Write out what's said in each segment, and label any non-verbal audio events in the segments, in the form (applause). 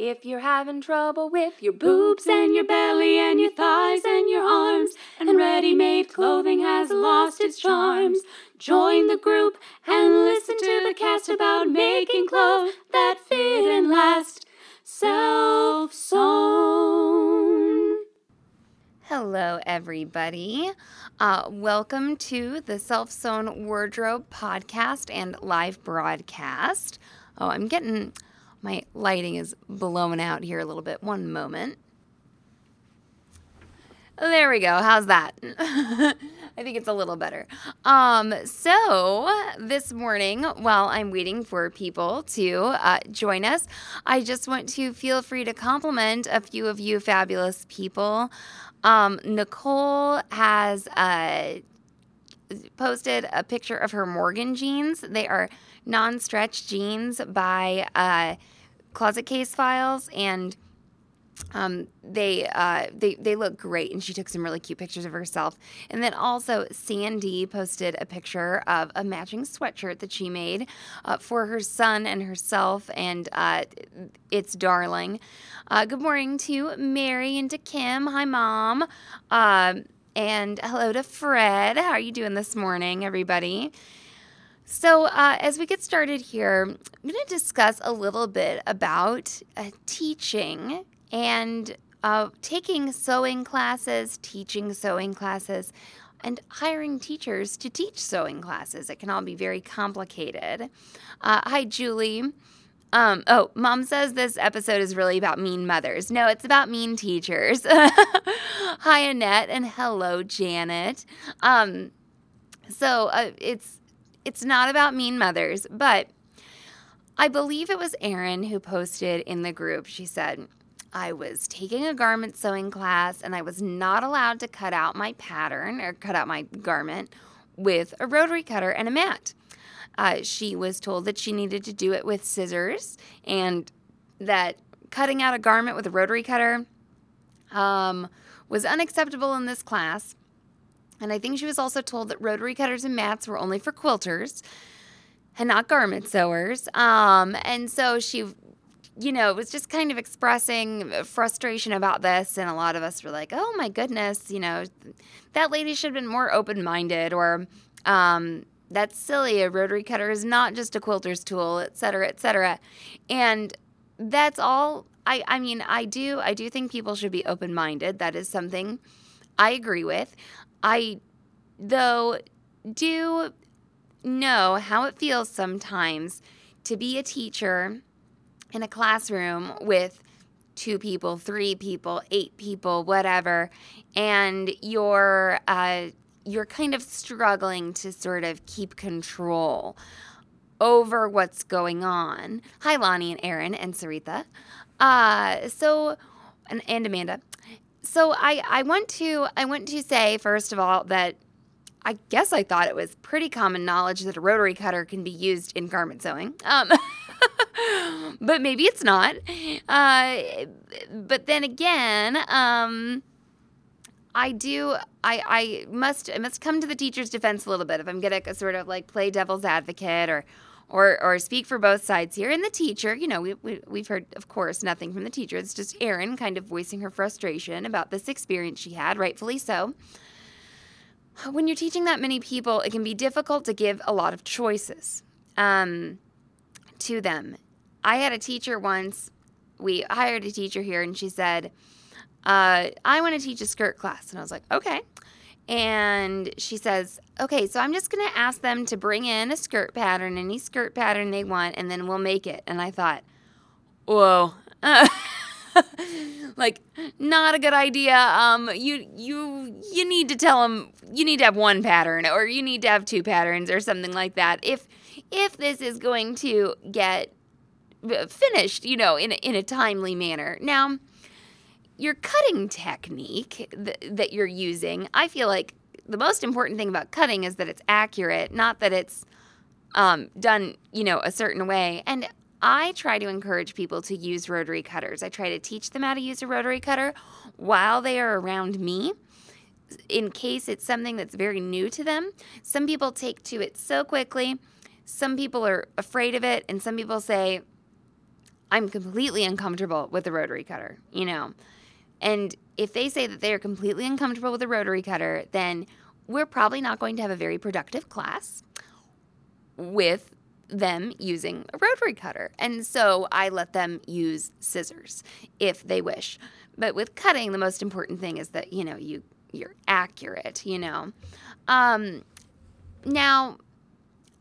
If you're having trouble with your boobs and your belly and your thighs and your arms, and ready made clothing has lost its charms, join the group and listen to the cast about making clothes that fit and last. Self sewn. Hello, everybody. Uh, welcome to the Self Sewn Wardrobe podcast and live broadcast. Oh, I'm getting my lighting is blowing out here a little bit. One moment. There we go. How's that? (laughs) I think it's a little better. Um, so this morning, while I'm waiting for people to uh, join us, I just want to feel free to compliment a few of you fabulous people. Um, Nicole has uh, posted a picture of her Morgan jeans. They are non-stretch jeans by uh, Closet Case Files, and um, they uh, they they look great. And she took some really cute pictures of herself. And then also Sandy posted a picture of a matching sweatshirt that she made uh, for her son and herself, and uh, it's darling. Uh, good morning to Mary and to Kim. Hi, mom. Um, and hello to Fred. How are you doing this morning, everybody? So, uh, as we get started here, I'm going to discuss a little bit about uh, teaching and uh, taking sewing classes, teaching sewing classes, and hiring teachers to teach sewing classes. It can all be very complicated. Uh, hi, Julie. Um, oh, mom says this episode is really about mean mothers. No, it's about mean teachers. (laughs) Hi, Annette, and hello, Janet. Um, so uh, it's it's not about mean mothers, but I believe it was Erin who posted in the group. She said, I was taking a garment sewing class and I was not allowed to cut out my pattern or cut out my garment with a rotary cutter and a mat. Uh, she was told that she needed to do it with scissors and that cutting out a garment with a rotary cutter um, was unacceptable in this class. And I think she was also told that rotary cutters and mats were only for quilters and not garment sewers. Um, and so she, you know, was just kind of expressing frustration about this. And a lot of us were like, oh my goodness, you know, that lady should have been more open minded or, um, that's silly. A rotary cutter is not just a quilter's tool, et cetera, et cetera. And that's all. I, I mean, I do, I do think people should be open minded. That is something I agree with. I, though, do know how it feels sometimes to be a teacher in a classroom with two people, three people, eight people, whatever, and you're uh, you're kind of struggling to sort of keep control over what's going on. Hi, Lonnie and Aaron and Sarita. Uh, so, and, and Amanda. So I, I want to I want to say first of all that I guess I thought it was pretty common knowledge that a rotary cutter can be used in garment sewing. Um, (laughs) but maybe it's not. Uh, but then again, um, I do. I, I must. I must come to the teacher's defense a little bit if I'm gonna sort of like play devil's advocate or or or speak for both sides here. And the teacher, you know, we, we we've heard, of course, nothing from the teacher. It's just Erin kind of voicing her frustration about this experience she had, rightfully so. When you're teaching that many people, it can be difficult to give a lot of choices um, to them. I had a teacher once. We hired a teacher here, and she said, uh, "I want to teach a skirt class," and I was like, "Okay." And she says, okay, so I'm just going to ask them to bring in a skirt pattern, any skirt pattern they want, and then we'll make it. And I thought, whoa. (laughs) like not a good idea um you you you need to tell them you need to have one pattern or you need to have two patterns or something like that if if this is going to get finished you know in a, in a timely manner now your cutting technique th- that you're using, I feel like the most important thing about cutting is that it's accurate, not that it's um, done, you know, a certain way. And I try to encourage people to use rotary cutters. I try to teach them how to use a rotary cutter while they are around me in case it's something that's very new to them. Some people take to it so quickly. Some people are afraid of it, and some people say, I'm completely uncomfortable with the rotary cutter, you know. And if they say that they are completely uncomfortable with a rotary cutter, then we're probably not going to have a very productive class with them using a rotary cutter. And so I let them use scissors if they wish. But with cutting, the most important thing is that, you know, you you're accurate, you know. Um, now,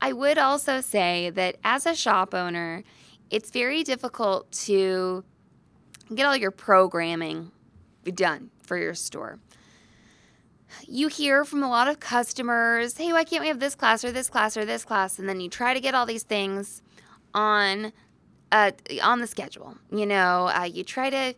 I would also say that as a shop owner, it's very difficult to get all your programming done for your store. You hear from a lot of customers, hey, why can't we have this class or this class or this class? And then you try to get all these things on uh, on the schedule. You know, uh, you try to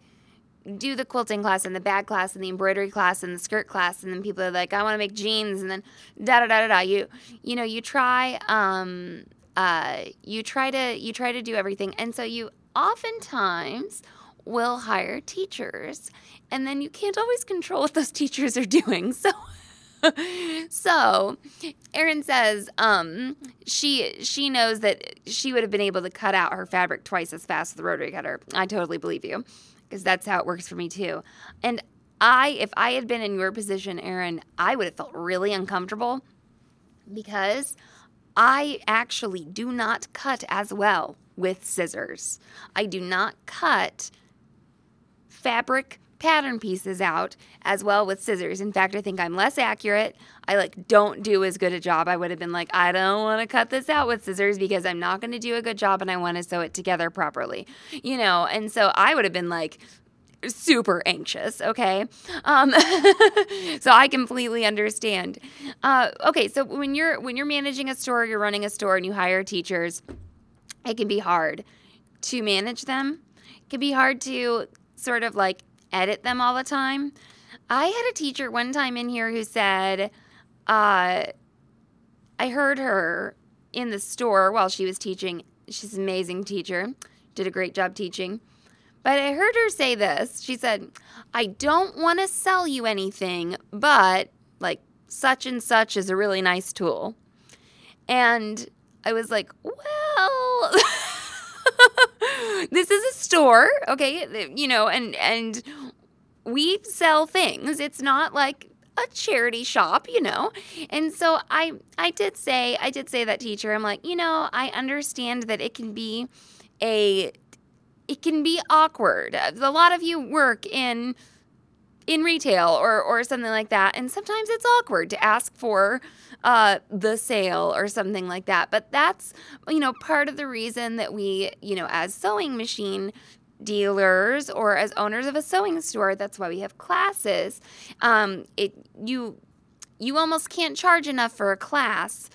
do the quilting class and the bag class and the embroidery class and the skirt class and then people are like i want to make jeans and then da da da da da you you know you try um uh you try to you try to do everything and so you oftentimes will hire teachers and then you can't always control what those (laughs) teachers are doing (laughs) so so Erin says um, she she knows that she would have been able to cut out her fabric twice as fast with the rotary cutter. I totally believe you because that's how it works for me too. And I, if I had been in your position, Erin, I would have felt really uncomfortable because I actually do not cut as well with scissors. I do not cut fabric pattern pieces out as well with scissors. In fact, I think I'm less accurate. I like don't do as good a job. I would have been like, I don't want to cut this out with scissors because I'm not going to do a good job and I want to sew it together properly. You know, and so I would have been like super anxious okay um, (laughs) so i completely understand uh, okay so when you're when you're managing a store you're running a store and you hire teachers it can be hard to manage them it can be hard to sort of like edit them all the time. I had a teacher one time in here who said, uh, I heard her in the store while she was teaching. She's an amazing teacher, did a great job teaching. But I heard her say this. She said, I don't want to sell you anything, but like such and such is a really nice tool. And I was like, well, (laughs) this is a store, okay? You know, and and we sell things. It's not like a charity shop, you know. And so I I did say I did say that teacher. I'm like, you know, I understand that it can be a it can be awkward. A lot of you work in in retail or or something like that, and sometimes it's awkward to ask for uh, the sale or something like that. But that's you know part of the reason that we you know as sewing machine dealers or as owners of a sewing store that's why we have classes. Um, it you you almost can't charge enough for a class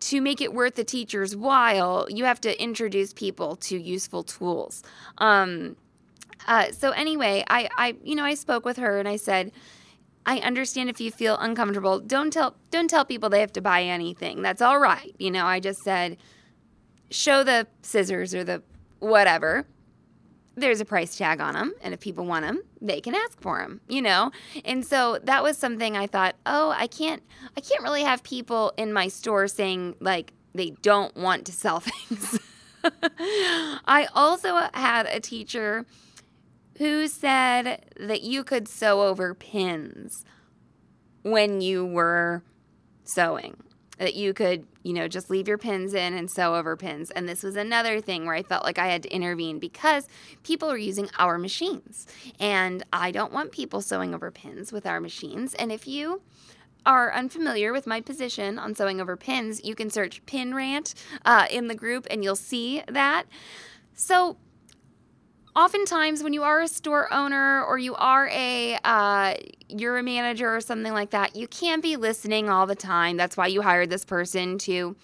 to make it worth the teacher's while. You have to introduce people to useful tools. Um, uh, so anyway I, I you know i spoke with her and i said i understand if you feel uncomfortable. Don't tell don't tell people they have to buy anything. That's all right. You know i just said show the scissors or the whatever. There's a price tag on them and if people want them they can ask for them you know? And so that was something i thought oh i can't i can't really have people in my store saying like they don't want to sell (laughs) things. I also had a teacher who said that you could sew over pins when you were sewing that you could, you know, just leave your pins in and sew over pins. And this was another thing where I felt like I had to intervene because people are using our machines. And I don't want people sewing over pins with our machines. And if you are unfamiliar with my position on sewing over pins, you can search Pin Rant uh, in the group and you'll see that. So oftentimes when you are a store owner or you are a uh, you're a manager or something like that you can't be listening all the time. That's why you hired this person to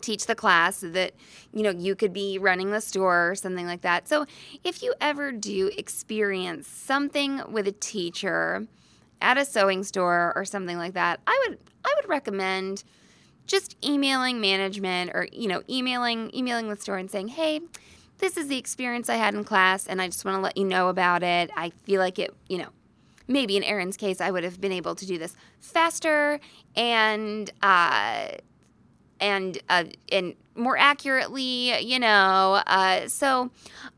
teach the class so that you know you could be running the store or something like that. So if you ever do experience something with a teacher at a sewing store or something like that i would i would recommend just emailing management or you know emailing emailing the store and saying hey this is the experience I had in class, and I just want to let you know about it. I feel like it, you know, maybe in Erin's case, I would have been able to do this faster and uh, and uh, and more accurately, you know. Uh, so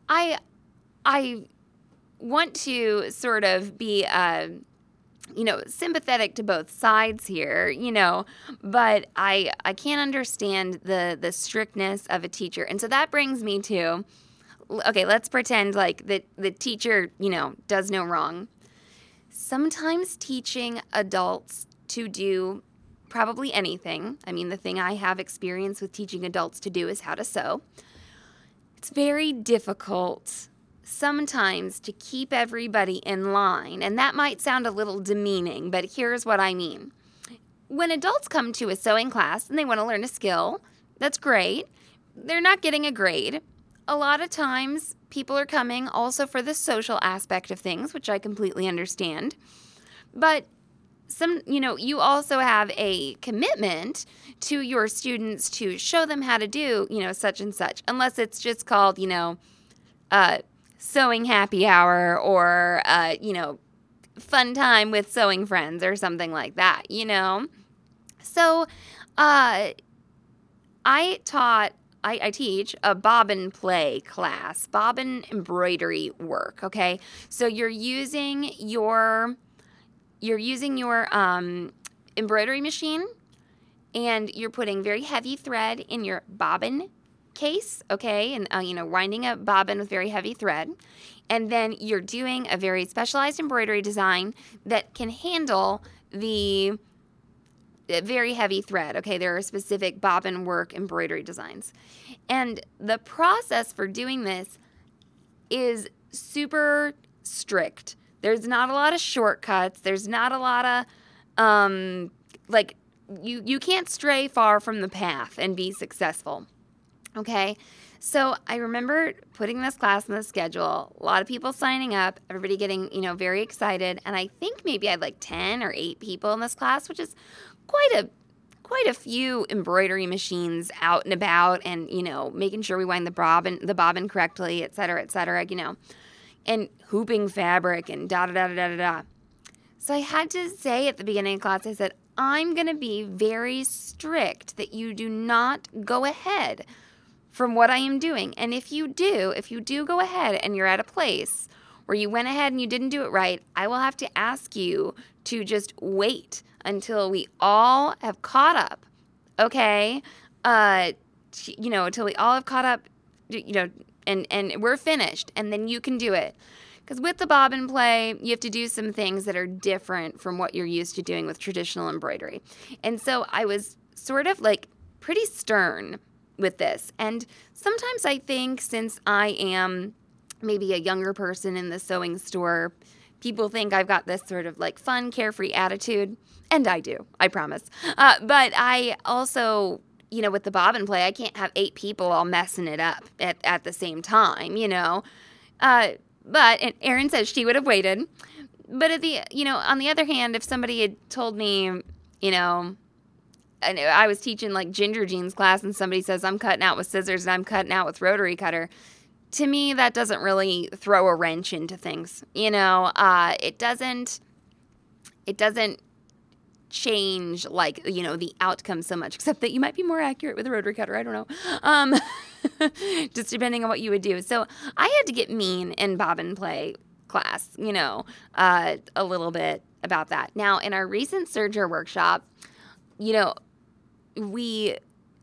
I I want to sort of be uh, you know sympathetic to both sides here you know but i i can't understand the the strictness of a teacher. And so that brings me to okay let's pretend like the the teacher you know does no wrong. Sometimes teaching adults to do probably anything i mean the thing i have experience with teaching adults to do is how to sew. It's very difficult sometimes to keep everybody in line. And that might sound a little demeaning, but here's what I mean. When adults come to a sewing class and they want to learn a skill, that's great. They're not getting a grade. A lot of times, people are coming also for the social aspect of things, which I completely understand. But some, you know, you also have a commitment to your students to show them how to do, you know, such and such, unless it's just called, you know, uh, sewing happy hour or, uh, you know, fun time with sewing friends or something like that, you know? So, uh, I taught, I, I teach a bobbin play class, bobbin embroidery work, okay? So you're using your, you're using your um, embroidery machine and you're putting very heavy thread in your bobbin case, okay, and uh, you know, winding a bobbin with very heavy thread. And then you're doing a very specialized embroidery design that can handle the very heavy thread. Okay, there are specific bobbin work embroidery designs. And the process for doing this is super strict. There's not a lot of shortcuts. There's not a lot of um like you you can't stray far from the path and be successful. Okay. So I remember putting this class in the schedule, a lot of people signing up, everybody getting, you know, very excited. And I think maybe I had like 10 or 8 people in this class, which is quite a quite a few embroidery machines out and about and, you know, making sure we wind the bobbin the bobbin correctly, et cetera, et cetera, you know. And hooping fabric and da da da da da da. So I had to say at the beginning of class, I said, I'm gonna be very strict that you do not go ahead from what I am doing. And if you do, if you do go ahead and you're at a place where you went ahead and you didn't do it right, I will have to ask you to just wait until we all have caught up. Okay? Uh you know, until we all have caught up, you know, and and we're finished and then you can do it. Because with the bobbin play, you have to do some things that are different from what you're used to doing with traditional embroidery. And so I was sort of like pretty stern with this. And sometimes I think since I am maybe a younger person in the sewing store, people think I've got this sort of like fun, carefree attitude. And I do, I promise. Uh, but I also, you know, with the bobbin play, I can't have eight people all messing it up at, at the same time, you know. Uh, but and Erin says she would have waited. But at the, you know, on the other hand, if somebody had told me, you know, and I was teaching like ginger jeans class and somebody says I'm cutting out with scissors and I'm cutting out with rotary cutter. To me, that doesn't really throw a wrench into things. You know, uh, it doesn't. It doesn't change like you know the outcome so much except that you might be more accurate with a rotary cutter i don't know um, (laughs) just depending on what you would do so i had to get mean in bobbin play class you know uh, a little bit about that now in our recent serger workshop you know we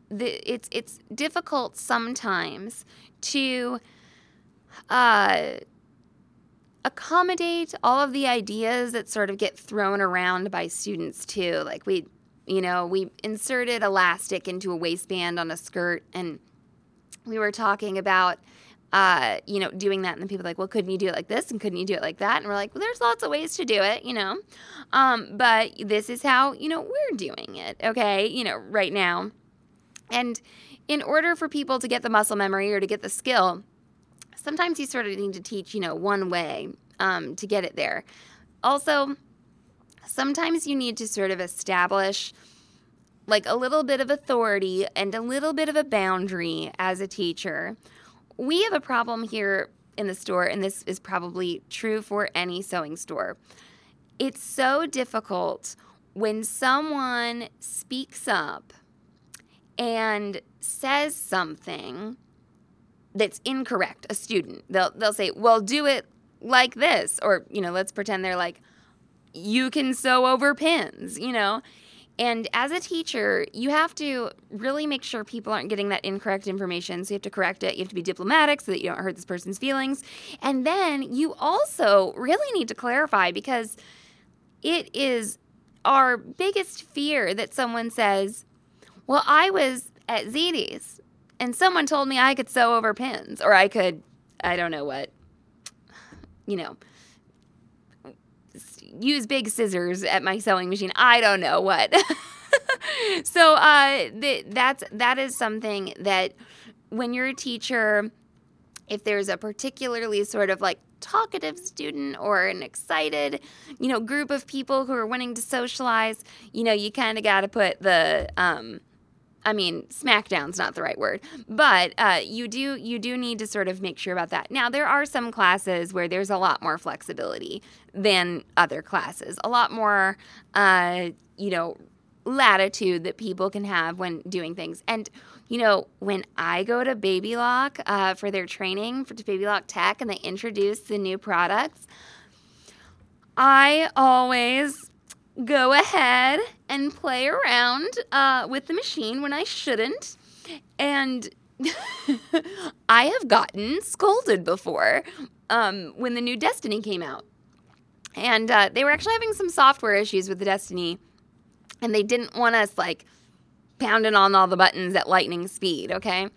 the, it's it's difficult sometimes to uh, accommodate all of the ideas that sort of get thrown around by students too. Like we, you know, we inserted elastic into a waistband on a skirt, and we were talking about. Uh, you know, doing that, and then people are like, well, couldn't you do it like this, and couldn't you do it like that? And we're like, well, there's lots of ways to do it, you know, um, but this is how you know we're doing it, okay, you know, right now. And in order for people to get the muscle memory or to get the skill, sometimes you sort of need to teach, you know, one way um, to get it there. Also, sometimes you need to sort of establish like a little bit of authority and a little bit of a boundary as a teacher. We have a problem here in the store, and this is probably true for any sewing store. It's so difficult when someone speaks up and says something that's incorrect, a student. They'll they'll say, "Well, do it like this," or you know, let's pretend they're like, "You can sew over pins," you know. And as a teacher, you have to really make sure people aren't getting that incorrect information. So you have to correct it. You have to be diplomatic so that you don't hurt this person's feelings. And then you also really need to clarify because it is our biggest fear that someone says, Well, I was at ZD's and someone told me I could sew over pins or I could, I don't know what, you know, use big scissors at my sewing machine. I don't know what. (laughs) so uh, th- that's that is something that when you're a teacher, if there's a particularly sort of like talkative student or an excited, you know, group of people who are wanting to socialize, you know, you kind of got to put the um, I mean, smackdown's not the right word, but uh, you do you do need to sort of make sure about that. Now, there are some classes where there's a lot more flexibility than other classes, a lot more, uh, you know, latitude that people can have when doing things. And you know, when I go to Baby Lock uh, for their training for Baby Lock Tech, and they introduce the new products, I always go ahead and play around uh, with the machine when I shouldn't. And (laughs) I have gotten scolded before um, when the new Destiny came out. And uh, they were actually having some software issues with the Destiny, and they didn't want us like pounding on all the buttons at lightning speed, okay?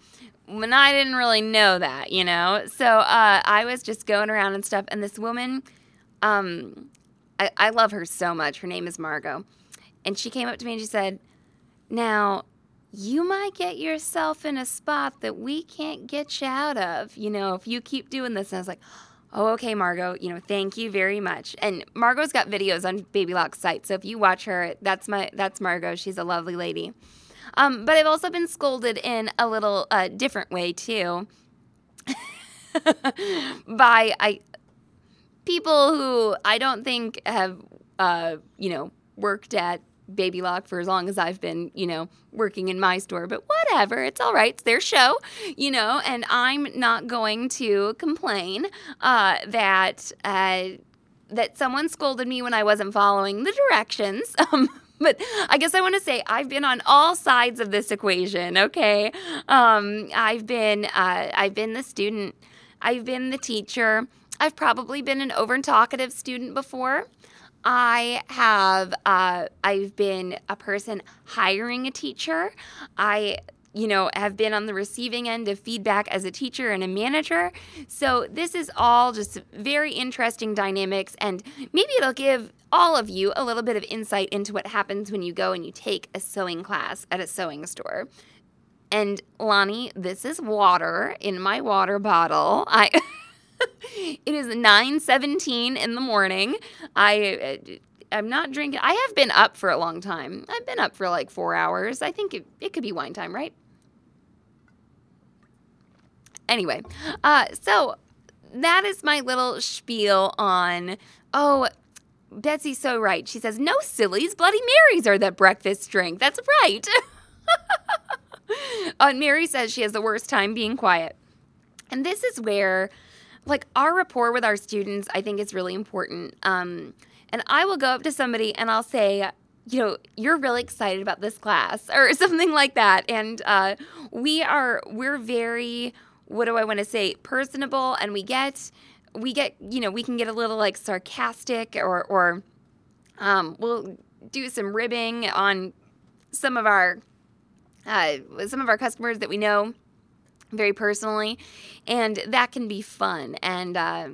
When I didn't really know that, you know? So uh, I was just going around and stuff, and this woman, um, I, I love her so much. Her name is Margot. And she came up to me and she said, Now, you might get yourself in a spot that we can't get you out of, you know, if you keep doing this. And I was like, Oh, okay, Margot, you know, thank you very much. And Margot's got videos on Baby Lock's site. So if you watch her, that's my that's Margot. She's a lovely lady. Um, but I've also been scolded in a little uh, different way too. (laughs) by I people who I don't think have, uh, you know, worked at Baby Lock for as long as I've been, you know, working in my store. But whatever, it's all right. It's their show, you know, and I'm not going to complain uh, that uh, that someone scolded me when I wasn't following the directions. (laughs) Um, but I guess I want to say I've been on all sides of this equation. Okay, um, I've been uh, I've been the student, I've been the teacher. I've probably been an over talkative student before. I have uh, I've been a person hiring a teacher. I you know have been on the receiving end of feedback as a teacher and a manager. So this is all just very interesting dynamics and maybe it'll give all of you a little bit of insight into what happens when you go and you take a sewing class at a sewing store. And Lonnie, this is water in my water bottle. I (laughs) (laughs) it is 9:17 in the morning. I I'm not drinking. I have been up for a long time. I've been up for like 4 hours. I think it, it could be wine time, right? Anyway, uh, so that is my little spiel on oh Betsy's so right. She says, No sillies, Bloody Marys are the breakfast drink. That's right. (laughs) uh, Mary says she has the worst time being quiet. And this is where like our rapport with our students, I think is really important. Um, and I will go up to somebody and I'll say, you know, you're really excited about this class (laughs) or something like that. And uh, we are, we're very, what do I want to say, personable, and we get, we get, you know, we can get a little like sarcastic or, or um, we'll do some ribbing on some of our, uh, some of our customers that we know very personally, and that can be fun. And uh,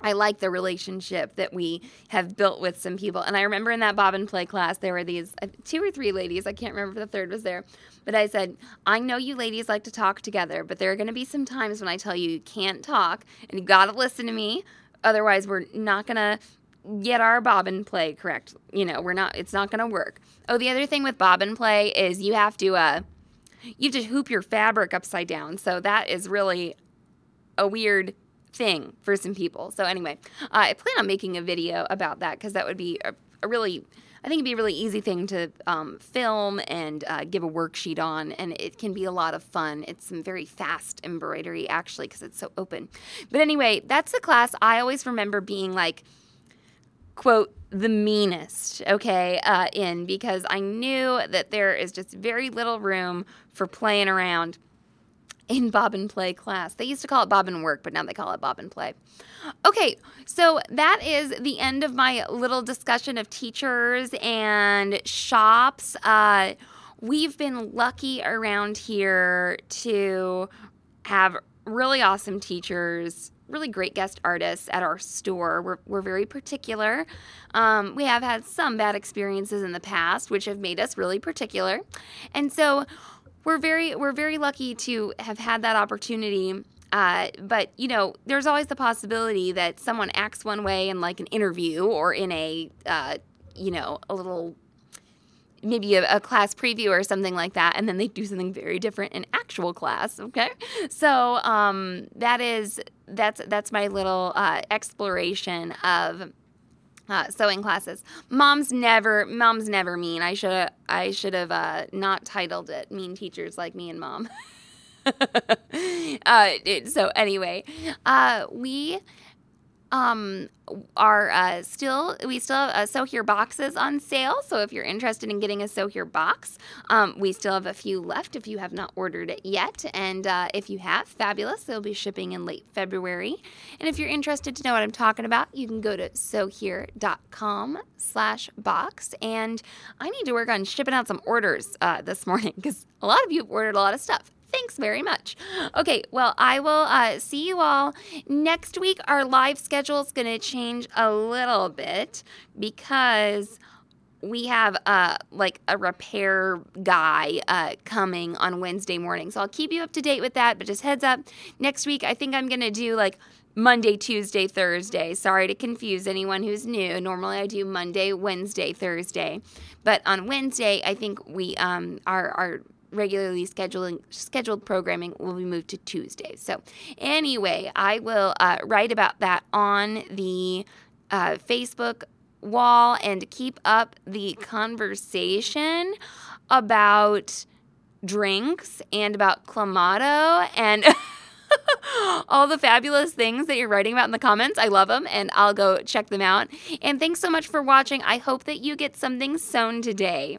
I like the relationship that we have built with some people. And I remember in that bobbin play class, there were these uh, two or three ladies. I can't remember if the third was there. But I said, I know you ladies like to talk together, but there are going to be some times when I tell you you can't talk and you got to listen to me. Otherwise, we're not going to get our bobbin play correct. You know, we're not, it's not going to work. Oh, the other thing with bobbin play is you have to, uh, you have to hoop your fabric upside down. So that is really a weird thing for some people. So anyway, uh, I plan on making a video about that because that would be a, a really I think it'd be a really easy thing to um, film and uh, give a worksheet on, and it can be a lot of fun. It's some very fast embroidery, actually, because it's so open. But anyway, that's the class I always remember being like, quote, the meanest, okay, uh, in because I knew that there is just very little room for playing around in bobbin play class. They used to call it bobbin work, but now they call it bobbin play. Okay, so that is the end of my little discussion of teachers and shops. Uh, we've been lucky around here to have really awesome teachers, really great guest artists at our store. We're, we're very particular. Um, we have had some bad experiences in the past, which have made us really particular. And so we're very we're very lucky to have had that opportunity. Uh, but you know, there's always the possibility that someone acts one way in like an interview or in a uh, you know a little maybe a, a, class preview or something like that, and then they do something very different in actual class. Okay, so um, that is that's that's my little uh, exploration of uh, sewing classes. Mom's never, mom's never mean. I should, I should have uh, not titled it "Mean Teachers Like Me and Mom." (laughs) uh, it, so anyway, uh, we um, are uh, still we still have uh, Sew Here boxes on sale. So if you're interested in getting a Sew Here box, um, we still have a few left if you have not ordered it yet. And uh, if you have, fabulous. They'll be shipping in late February. And if you're interested to know what I'm talking about, you can go to sewhere.com slash box. And I need to work on shipping out some orders uh, this morning (laughs) because a lot of you have ordered a lot of stuff. Thanks very much. Okay, well, I will uh, see you all next week. Our live schedule is going to change a little bit because we have uh, like a repair guy uh, coming on Wednesday morning. So I'll keep you up to date with that. But just heads up, next week I think I'm going to do like Monday, Tuesday, Thursday. Sorry to confuse anyone who's new. Normally I do Monday, Wednesday, Thursday. But on Wednesday, I think we um, our our regularly scheduling scheduled programming will be moved to Tuesdays. So anyway, I will uh, write about that on the uh, Facebook wall and keep up the conversation about drinks and about clamato and (laughs) all the fabulous things that you're writing about in the comments. I love them and I'll go check them out. And thanks so much for watching. I hope that you get something sewn today.